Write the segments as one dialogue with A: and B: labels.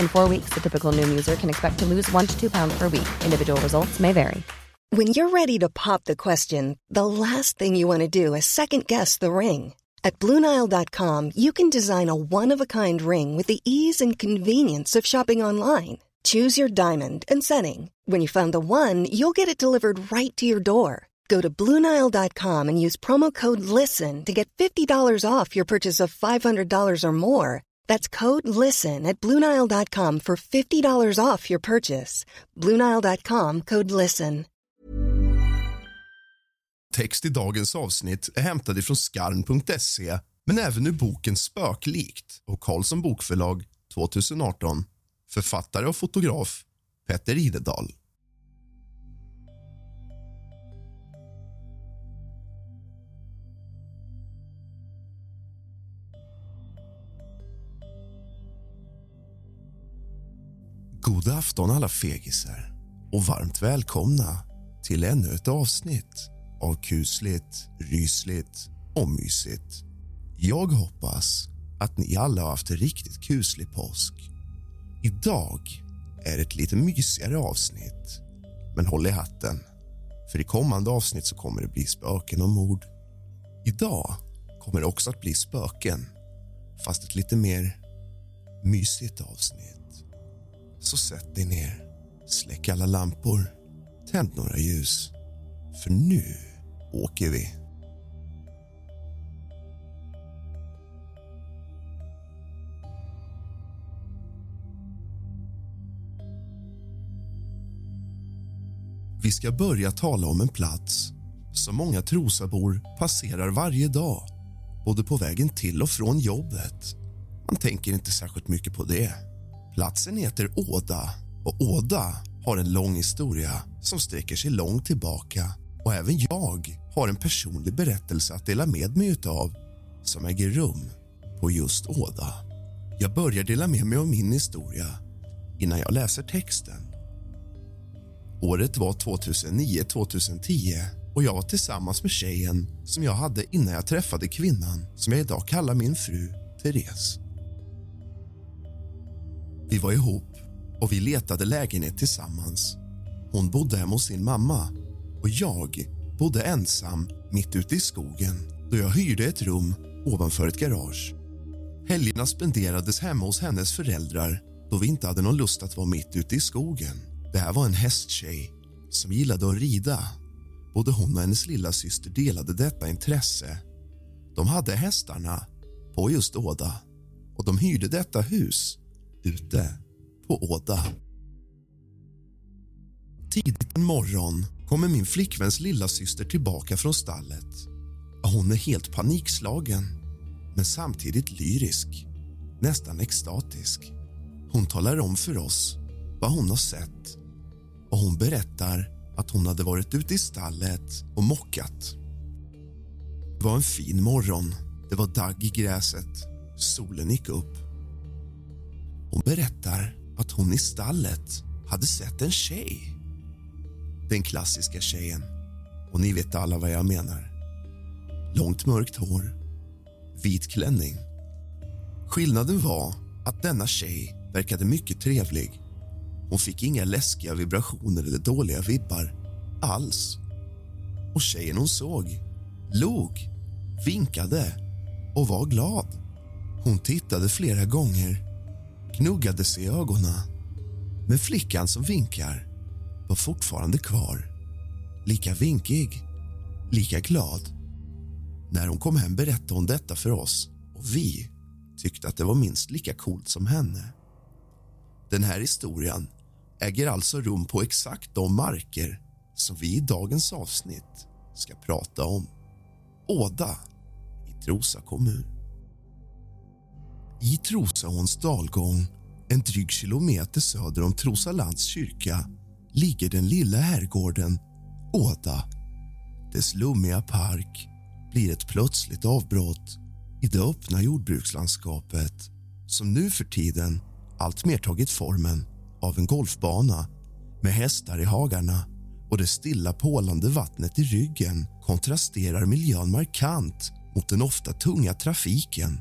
A: In four weeks, the typical Noom user can expect to lose one to two pounds per week. Individual results may vary.
B: When you're ready to pop the question, the last thing you want to do is second guess the ring. At Bluenile.com, you can design a one of a kind ring with the ease and convenience of shopping online. Choose your diamond and setting. When you find the one, you'll get it delivered right to your door. Go to Bluenile.com and use promo code LISTEN to get $50 off your purchase of $500 or more. That's code LISTEN at Bluenile.com for $50 off your purchase. Bluenile.com code LISTEN.
C: Text i dagens avsnitt är hämtad ifrån skarn.se men även ur boken Spöklikt och Karlsson Bokförlag 2018. Författare och fotograf Petter Idedal. God afton alla fegisar och varmt välkomna till ännu ett avsnitt av kusligt, rysligt och mysigt. Jag hoppas att ni alla har haft en riktigt kuslig påsk. Idag är det ett lite mysigare avsnitt, men håll i hatten för i kommande avsnitt så kommer det bli spöken och mord. Idag kommer det också att bli spöken, fast ett lite mer mysigt avsnitt. Så sätt dig ner, släck alla lampor, tänd några ljus. För nu åker vi. Vi ska börja tala om en plats som många Trosabor passerar varje dag både på vägen till och från jobbet. Man tänker inte särskilt mycket på det. Platsen heter Åda och Åda har en lång historia som sträcker sig långt tillbaka och även jag har en personlig berättelse att dela med mig av som äger rum på just Åda. Jag börjar dela med mig av min historia innan jag läser texten. Året var 2009-2010 och jag var tillsammans med tjejen som jag hade innan jag träffade kvinnan som jag idag kallar min fru Therese. Vi var ihop och vi letade lägenhet tillsammans. Hon bodde hemma hos sin mamma och jag bodde ensam mitt ute i skogen då jag hyrde ett rum ovanför ett garage. Helgerna spenderades hemma hos hennes föräldrar då vi inte hade någon lust att vara mitt ute i skogen. Det här var en hästtjej som gillade att rida. Både hon och hennes lilla syster delade detta intresse. De hade hästarna på just Åda och de hyrde detta hus ute på Åda. Tidigt en morgon kommer min flickväns lilla syster tillbaka från stallet. Hon är helt panikslagen, men samtidigt lyrisk, nästan extatisk. Hon talar om för oss vad hon har sett och hon berättar att hon hade varit ute i stallet och mockat. Det var en fin morgon. Det var dagg i gräset. Solen gick upp. Hon berättar att hon i stallet hade sett en tjej. Den klassiska tjejen. Och ni vet alla vad jag menar. Långt mörkt hår, vit klänning. Skillnaden var att denna tjej verkade mycket trevlig. Hon fick inga läskiga vibrationer eller dåliga vibbar alls. Och tjejen hon såg log, vinkade och var glad. Hon tittade flera gånger, gnuggade sig i ögonen. Men flickan som vinkar var fortfarande kvar. Lika vinkig, lika glad. När hon kom hem berättade hon detta för oss och vi tyckte att det var minst lika coolt som henne. Den här historien äger alltså rum på exakt de marker som vi i dagens avsnitt ska prata om. Åda i Trosa kommun. I Trosaåns dalgång, en dryg kilometer söder om Trosalands kyrka ligger den lilla herrgården Åda. Dess lummiga park blir ett plötsligt avbrott i det öppna jordbrukslandskapet som nu för tiden alltmer tagit formen av en golfbana med hästar i hagarna och det stilla pålande vattnet i ryggen kontrasterar miljön markant mot den ofta tunga trafiken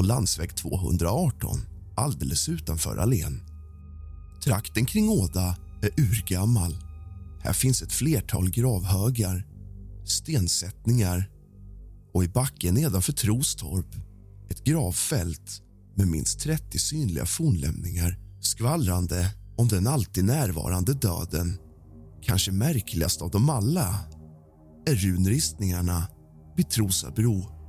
C: på landsväg 218 alldeles utanför Allén. Trakten kring Åda är urgammal. Här finns ett flertal gravhögar, stensättningar och i backen nedanför Trostorp ett gravfält med minst 30 synliga fornlämningar skvallrande om den alltid närvarande döden. Kanske märkligast av dem alla är runristningarna vid Trosabro.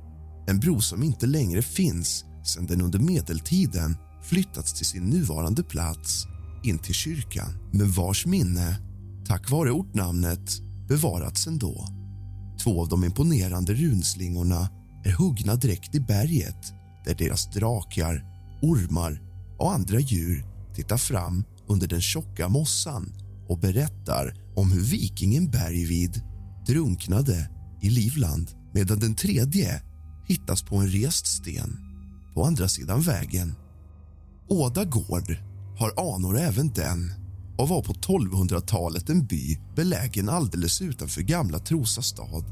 C: En bro som inte längre finns sedan den under medeltiden flyttats till sin nuvarande plats in till kyrkan men vars minne, tack vare ortnamnet, bevarats ändå. Två av de imponerande runslingorna är huggna direkt i berget där deras drakar, ormar och andra djur tittar fram under den tjocka mossan och berättar om hur vikingen Bergvid drunknade i Livland medan den tredje hittas på en rest sten på andra sidan vägen. Åda gård har anor även den och var på 1200-talet en by belägen alldeles utanför gamla Trosa stad.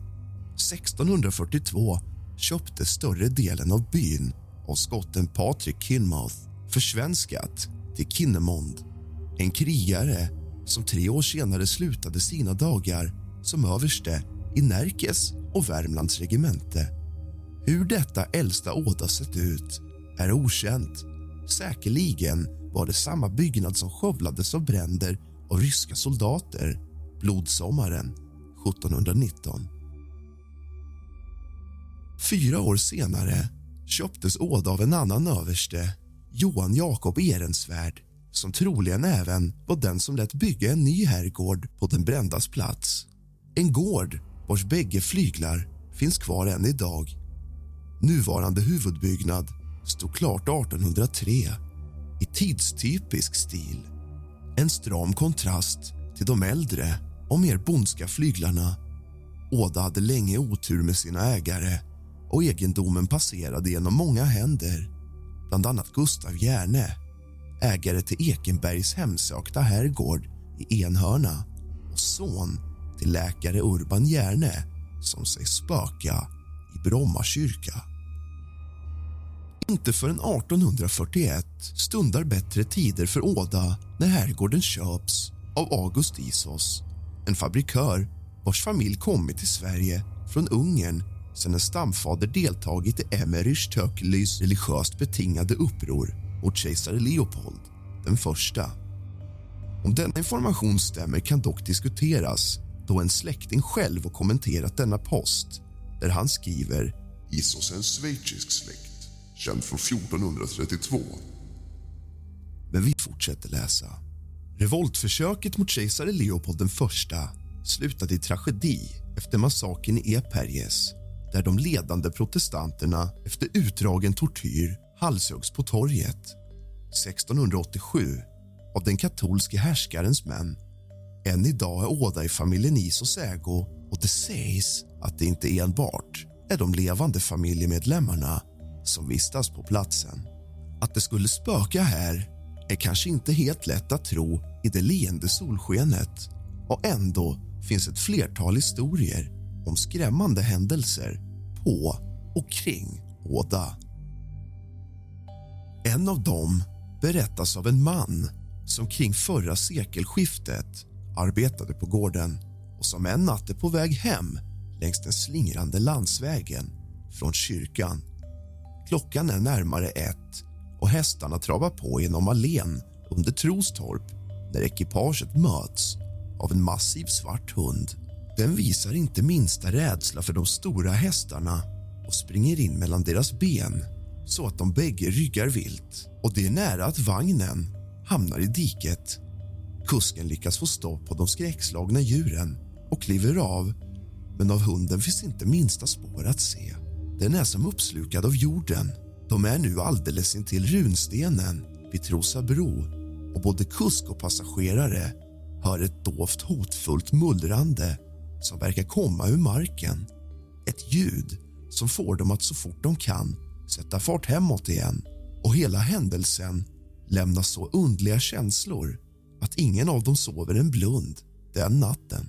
C: 1642 köptes större delen av byn av skotten Patrick Kinmouth försvenskat till Kinnemond en krigare som tre år senare slutade sina dagar som överste i Närkes och Värmlands regemente. Hur detta äldsta åda sett ut är okänt. Säkerligen var det samma byggnad som skövlades av bränder av ryska soldater blodsommaren 1719. Fyra år senare köptes Åda av en annan överste, Johan Jakob Ehrensvärd som troligen även var den som lät bygga en ny herrgård på den brändas plats. En gård vars bägge flyglar finns kvar än idag. Nuvarande huvudbyggnad stod klart 1803 i tidstypisk stil. En stram kontrast till de äldre och mer bondska flyglarna. Åda hade länge otur med sina ägare och egendomen passerade genom många händer bland annat Gustav Järne ägare till Ekenbergs hemsökta herrgård i Enhörna och son till läkare Urban Järne som sägs spöka i Bromma kyrka. Inte förrän 1841 stundar bättre tider för Åda när herrgården köps av August Isos en fabrikör vars familj kommit till Sverige från Ungern sedan en stamfader deltagit i Emmerich Töckelys religiöst betingade uppror mot kejsare Leopold den första. Om denna information stämmer kan dock diskuteras då en släkting själv har kommenterat denna post där han skriver
D: Isos är en schweizisk släkt, känd från 1432.
C: Men vi fortsätter läsa. Revoltförsöket mot kejsare Leopold I slutade i tragedi efter massakern i Eperjes där de ledande protestanterna efter utdragen tortyr halshöggs på torget 1687 av den katolske härskarens män. Än idag är Åda i familjen Isos ägo och det sägs att det inte enbart är de levande familjemedlemmarna som vistas på platsen. Att det skulle spöka här är kanske inte helt lätt att tro i det leende solskenet och ändå finns ett flertal historier om skrämmande händelser på och kring Åda. En av dem berättas av en man som kring förra sekelskiftet arbetade på gården och som en natt är på väg hem längs den slingrande landsvägen från kyrkan. Klockan är närmare ett och hästarna travar på genom allén under Trostorp när ekipaget möts av en massiv svart hund. Den visar inte minsta rädsla för de stora hästarna och springer in mellan deras ben så att de bägge ryggar vilt och det är nära att vagnen hamnar i diket. Kusken lyckas få stopp på de skräckslagna djuren och kliver av men av hunden finns inte minsta spår att se. Den är som uppslukad av jorden. De är nu alldeles intill runstenen vid Trosa bro och både kusk och passagerare hör ett dovt hotfullt mullrande som verkar komma ur marken. Ett ljud som får dem att så fort de kan sätta fart hemåt igen och hela händelsen lämnar så undliga känslor att ingen av dem sover en blund den natten.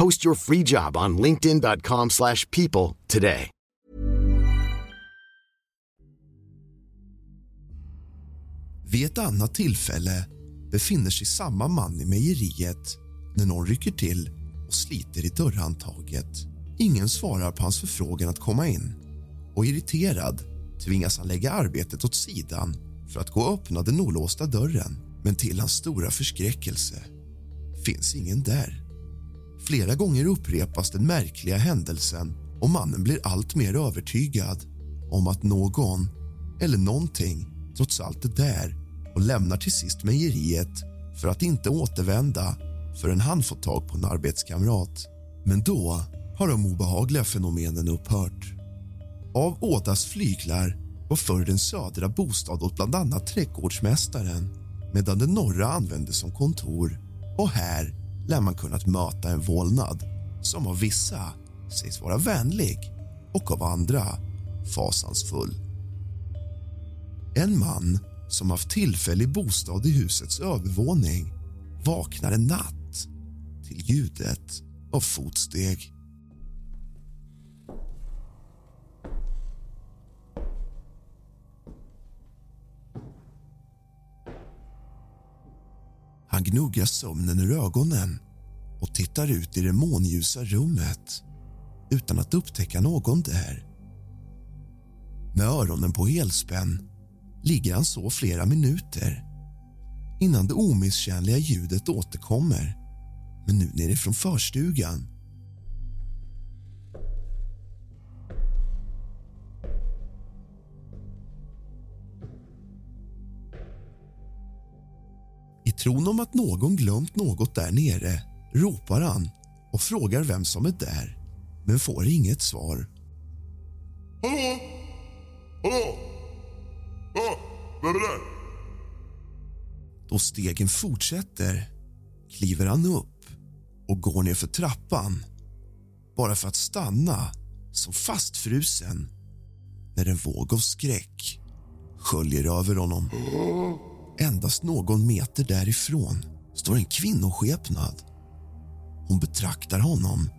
E: Post your free job on linkedin.com slash people today.
C: Vid ett annat tillfälle befinner sig samma man i mejeriet när någon rycker till och sliter i dörrhandtaget. Ingen svarar på hans förfrågan att komma in och irriterad tvingas han lägga arbetet åt sidan för att gå och öppna den olåsta dörren. Men till hans stora förskräckelse finns ingen där. Flera gånger upprepas den märkliga händelsen och mannen blir allt mer övertygad om att någon eller någonting trots allt är där och lämnar till sist mejeriet för att inte återvända förrän han fått tag på en arbetskamrat. Men då har de obehagliga fenomenen upphört. Av Ådas flyglar var förr den södra bostad åt bland annat trädgårdsmästaren medan den norra användes som kontor. Och här lär man kunnat möta en vålnad som av vissa sägs vara vänlig och av andra fasansfull. En man som haft tillfällig bostad i husets övervåning vaknar en natt till ljudet av fotsteg. Han gnuggar sömnen ur ögonen och tittar ut i det månljusa rummet utan att upptäcka någon där. Med öronen på helspänn ligger han så flera minuter innan det omisskännliga ljudet återkommer, men nu nerifrån förstugan. Tron om att någon glömt något där nere ropar han och frågar vem som är där, men får inget svar.
D: Hallå? Hallå? Ja, vem är där?
C: Då stegen fortsätter kliver han upp och går ner för trappan bara för att stanna som fastfrusen när en våg av skräck sköljer över honom. Endast någon meter därifrån står en kvinnoskepnad. Hon betraktar honom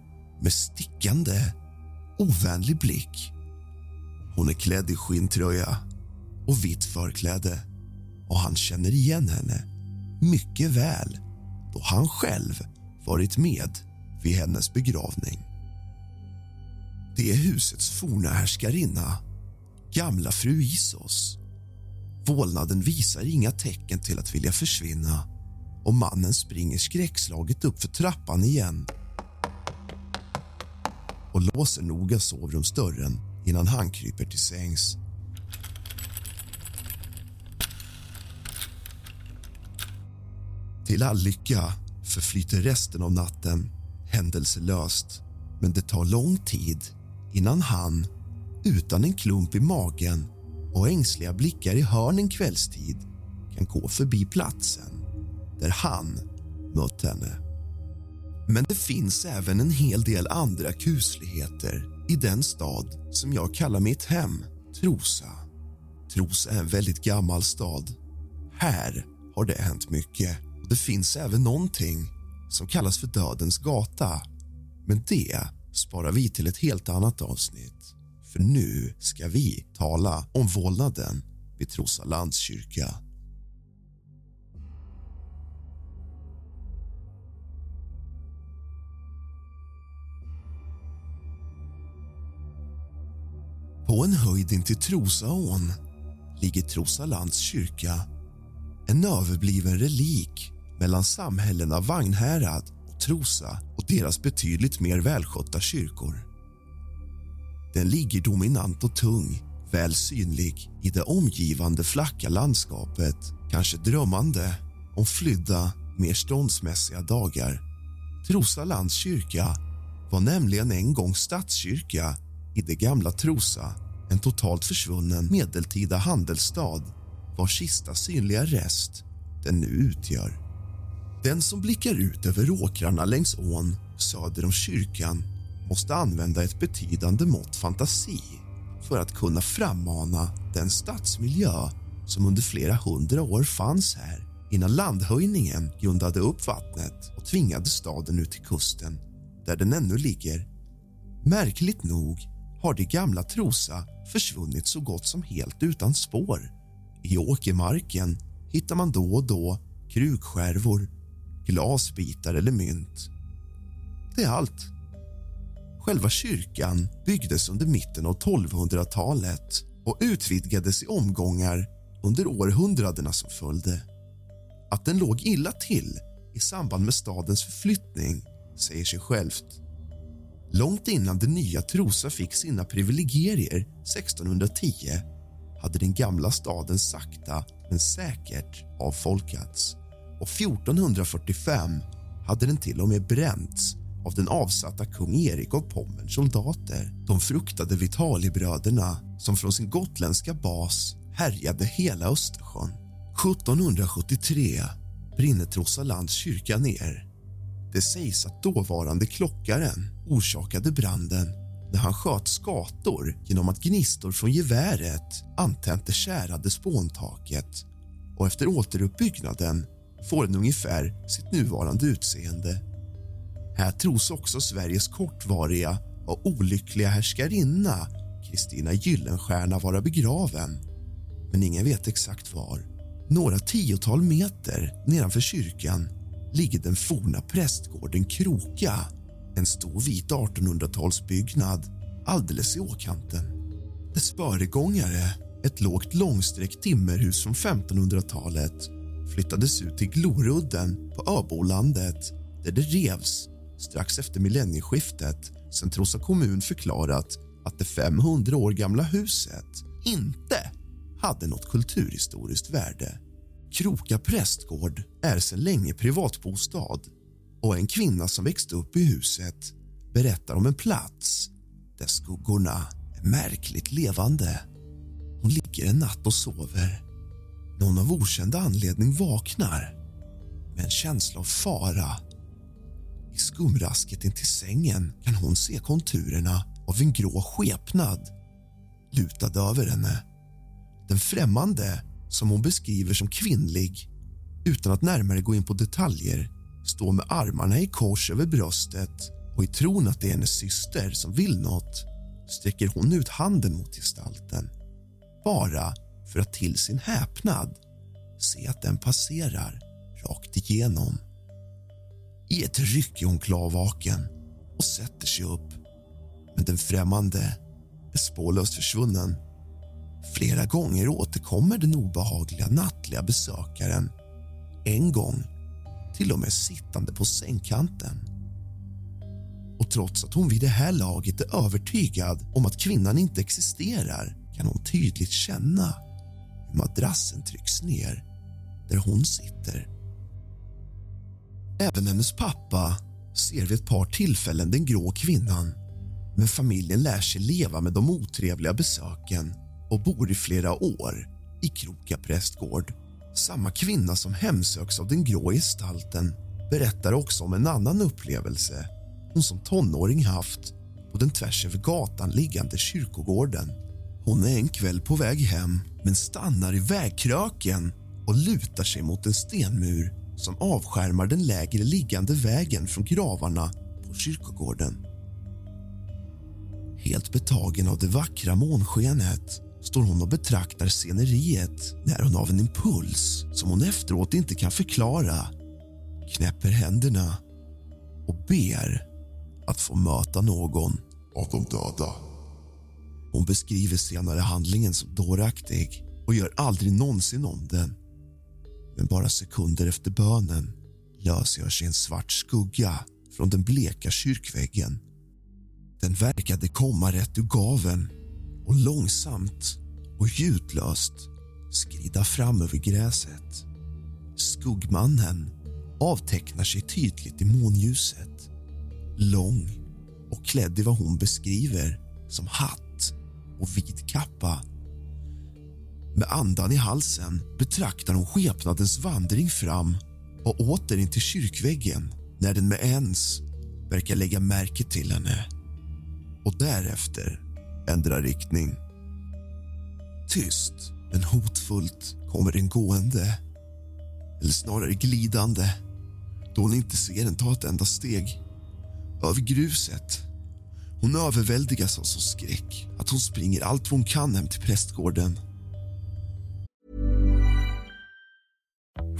C: med stickande, ovänlig blick. Hon är klädd i skinntröja och vitt förkläde och han känner igen henne mycket väl då han själv varit med vid hennes begravning. Det är husets forna härskarinna, gamla fru Isos. Vålnaden visar inga tecken till att vilja försvinna. Och mannen springer skräckslaget upp för trappan igen. Och låser noga sovrumsdörren innan han kryper till sängs. Till all lycka förflyter resten av natten händelselöst. Men det tar lång tid innan han, utan en klump i magen och ängsliga blickar i hörnen kvällstid kan gå förbi platsen där han mött henne. Men det finns även en hel del andra kusligheter i den stad som jag kallar mitt hem, Trosa. Trosa är en väldigt gammal stad. Här har det hänt mycket. Det finns även någonting som kallas för Dödens gata. Men det sparar vi till ett helt annat avsnitt. För nu ska vi tala om vålnaden vid Trosa landskyrka. På en höjd intill Trosaån ligger Trosa landskyrka en överbliven relik mellan samhällena Vagnhärad och Trosa och deras betydligt mer välskötta kyrkor. Den ligger dominant och tung, väl synlig i det omgivande flacka landskapet kanske drömmande om flydda, mer ståndsmässiga dagar. Trosa lands kyrka var nämligen en gång stadskyrka i det gamla Trosa en totalt försvunnen medeltida handelsstad vars sista synliga rest den nu utgör. Den som blickar ut över åkrarna längs ån söder om kyrkan måste använda ett betydande mått fantasi för att kunna frammana den stadsmiljö som under flera hundra år fanns här innan landhöjningen grundade upp vattnet och tvingade staden ut till kusten, där den ännu ligger. Märkligt nog har det gamla Trosa försvunnit så gott som helt utan spår. I åkermarken hittar man då och då krukskärvor, glasbitar eller mynt. Det är allt. Själva kyrkan byggdes under mitten av 1200-talet och utvidgades i omgångar under århundradena som följde. Att den låg illa till i samband med stadens förflyttning säger sig självt. Långt innan det nya Trosa fick sina privilegier 1610 hade den gamla staden sakta men säkert avfolkats och 1445 hade den till och med bränts av den avsatta kung Erik av Pommerns soldater. De fruktade Vitalibröderna som från sin gotländska bas härjade hela Östersjön. 1773 brinner Trossalands kyrka ner. Det sägs att dåvarande klockaren orsakade branden när han sköt skator genom att gnistor från geväret antänt det kärade spåntaket och efter återuppbyggnaden får den ungefär sitt nuvarande utseende. Här tros också Sveriges kortvariga och olyckliga härskarinna Kristina Gyllenstierna vara begraven, men ingen vet exakt var. Några tiotal meter nedanför kyrkan ligger den forna prästgården Kroka en stor vit 1800-talsbyggnad alldeles i åkanten. Dess föregångare, ett lågt långsträckt timmerhus från 1500-talet flyttades ut till Glorudden på Öbolandet där det revs strax efter millennieskiftet sen Trosa kommun förklarat att det 500 år gamla huset inte hade något kulturhistoriskt värde. Kroka prästgård är sedan länge privatbostad och en kvinna som växte upp i huset berättar om en plats där skuggorna är märkligt levande. Hon ligger en natt och sover. Någon av okänd anledning vaknar med en känsla av fara. I skumrasket intill sängen kan hon se konturerna av en grå skepnad lutad över henne. Den främmande, som hon beskriver som kvinnlig utan att närmare gå in på detaljer står med armarna i kors över bröstet och i tron att det är hennes syster som vill nåt sträcker hon ut handen mot gestalten bara för att till sin häpnad se att den passerar rakt igenom. I ett ryck är hon klarvaken och sätter sig upp men den främmande är spårlöst försvunnen. Flera gånger återkommer den obehagliga nattliga besökaren. En gång till och med sittande på sängkanten. Och trots att hon vid det här laget är övertygad om att kvinnan inte existerar kan hon tydligt känna hur madrassen trycks ner där hon sitter. Även hennes pappa ser vid ett par tillfällen den grå kvinnan men familjen lär sig leva med de otrevliga besöken och bor i flera år i Kroka prästgård. Samma kvinna som hemsöks av den grå gestalten berättar också om en annan upplevelse hon som tonåring haft på den tvärs över gatan liggande kyrkogården. Hon är en kväll på väg hem men stannar i vägkröken och lutar sig mot en stenmur som avskärmar den lägre liggande vägen från gravarna på kyrkogården. Helt betagen av det vackra månskenet står hon och betraktar sceneriet när hon av en impuls som hon efteråt inte kan förklara knäpper händerna och ber att få möta någon
D: av de döda.
C: Hon beskriver senare handlingen som dåraktig och gör aldrig någonsin om den. Men bara sekunder efter bönen lösgör sig en svart skugga från den bleka kyrkväggen. Den verkade komma rätt ur gaven och långsamt och ljudlöst skrida fram över gräset. Skuggmannen avtecknar sig tydligt i månljuset. Lång och klädd i vad hon beskriver som hatt och vit kappa. Med andan i halsen betraktar hon skepnadens vandring fram och åter in till kyrkväggen när den med ens verkar lägga märke till henne och därefter ändrar riktning. Tyst men hotfullt kommer den gående eller snarare glidande då hon inte ser den ta ett enda steg. Över gruset. Hon överväldigas av så skräck att hon springer allt vad hon kan hem till prästgården.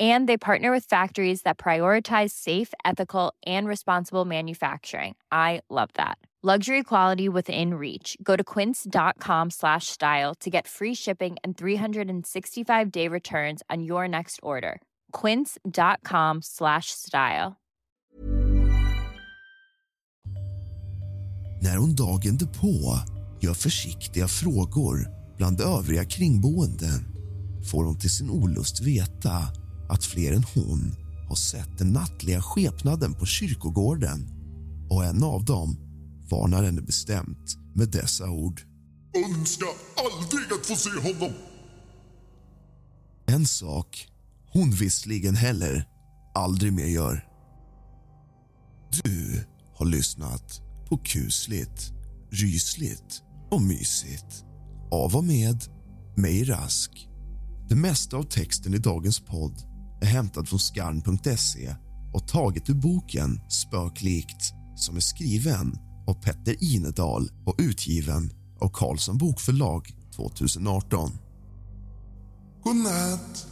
F: And they partner with factories that prioritize safe, ethical, and responsible manufacturing. I love that. Luxury quality within reach. Go to quince.com slash style to get free shipping and 365 day returns on your next order. Quince.com slash style.
C: När hon dagen därpå gör försiktiga frågor bland övriga kringboenden får hon till sin olust veta att fler än hon har sett den nattliga skepnaden på kyrkogården och en av dem varnar henne bestämt med dessa ord.
D: Önskar aldrig att få se honom.
C: En sak hon visserligen heller aldrig mer gör. Du har lyssnat på kusligt, rysligt och mysigt av och med mig Rask. Det mesta av texten i dagens podd är hämtad från skarn.se och taget ur boken Spöklikt som är skriven av Petter Inedal och utgiven av Carlsson Bokförlag 2018.
D: God natt!